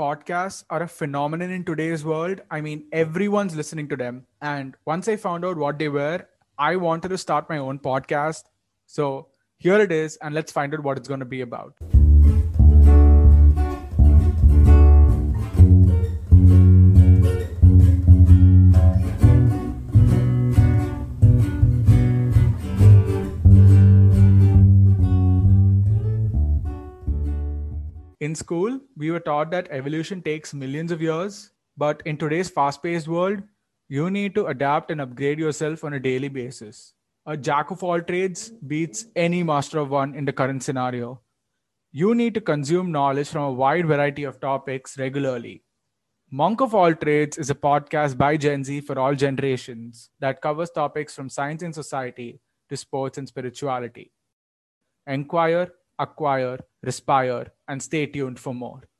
podcasts are a phenomenon in today's world. I mean, everyone's listening to them. And once I found out what they were, I wanted to start my own podcast. So here it is, and let's find out what it's going to be about. In school, we were taught that evolution takes millions of years, but in today's fast paced world, you need to adapt and upgrade yourself on a daily basis. A jack of all trades beats any master of one in the current scenario. You need to consume knowledge from a wide variety of topics regularly. Monk of All Trades is a podcast by Gen Z for all generations that covers topics from science and society to sports and spirituality. Enquire, acquire, respire, and stay tuned for more.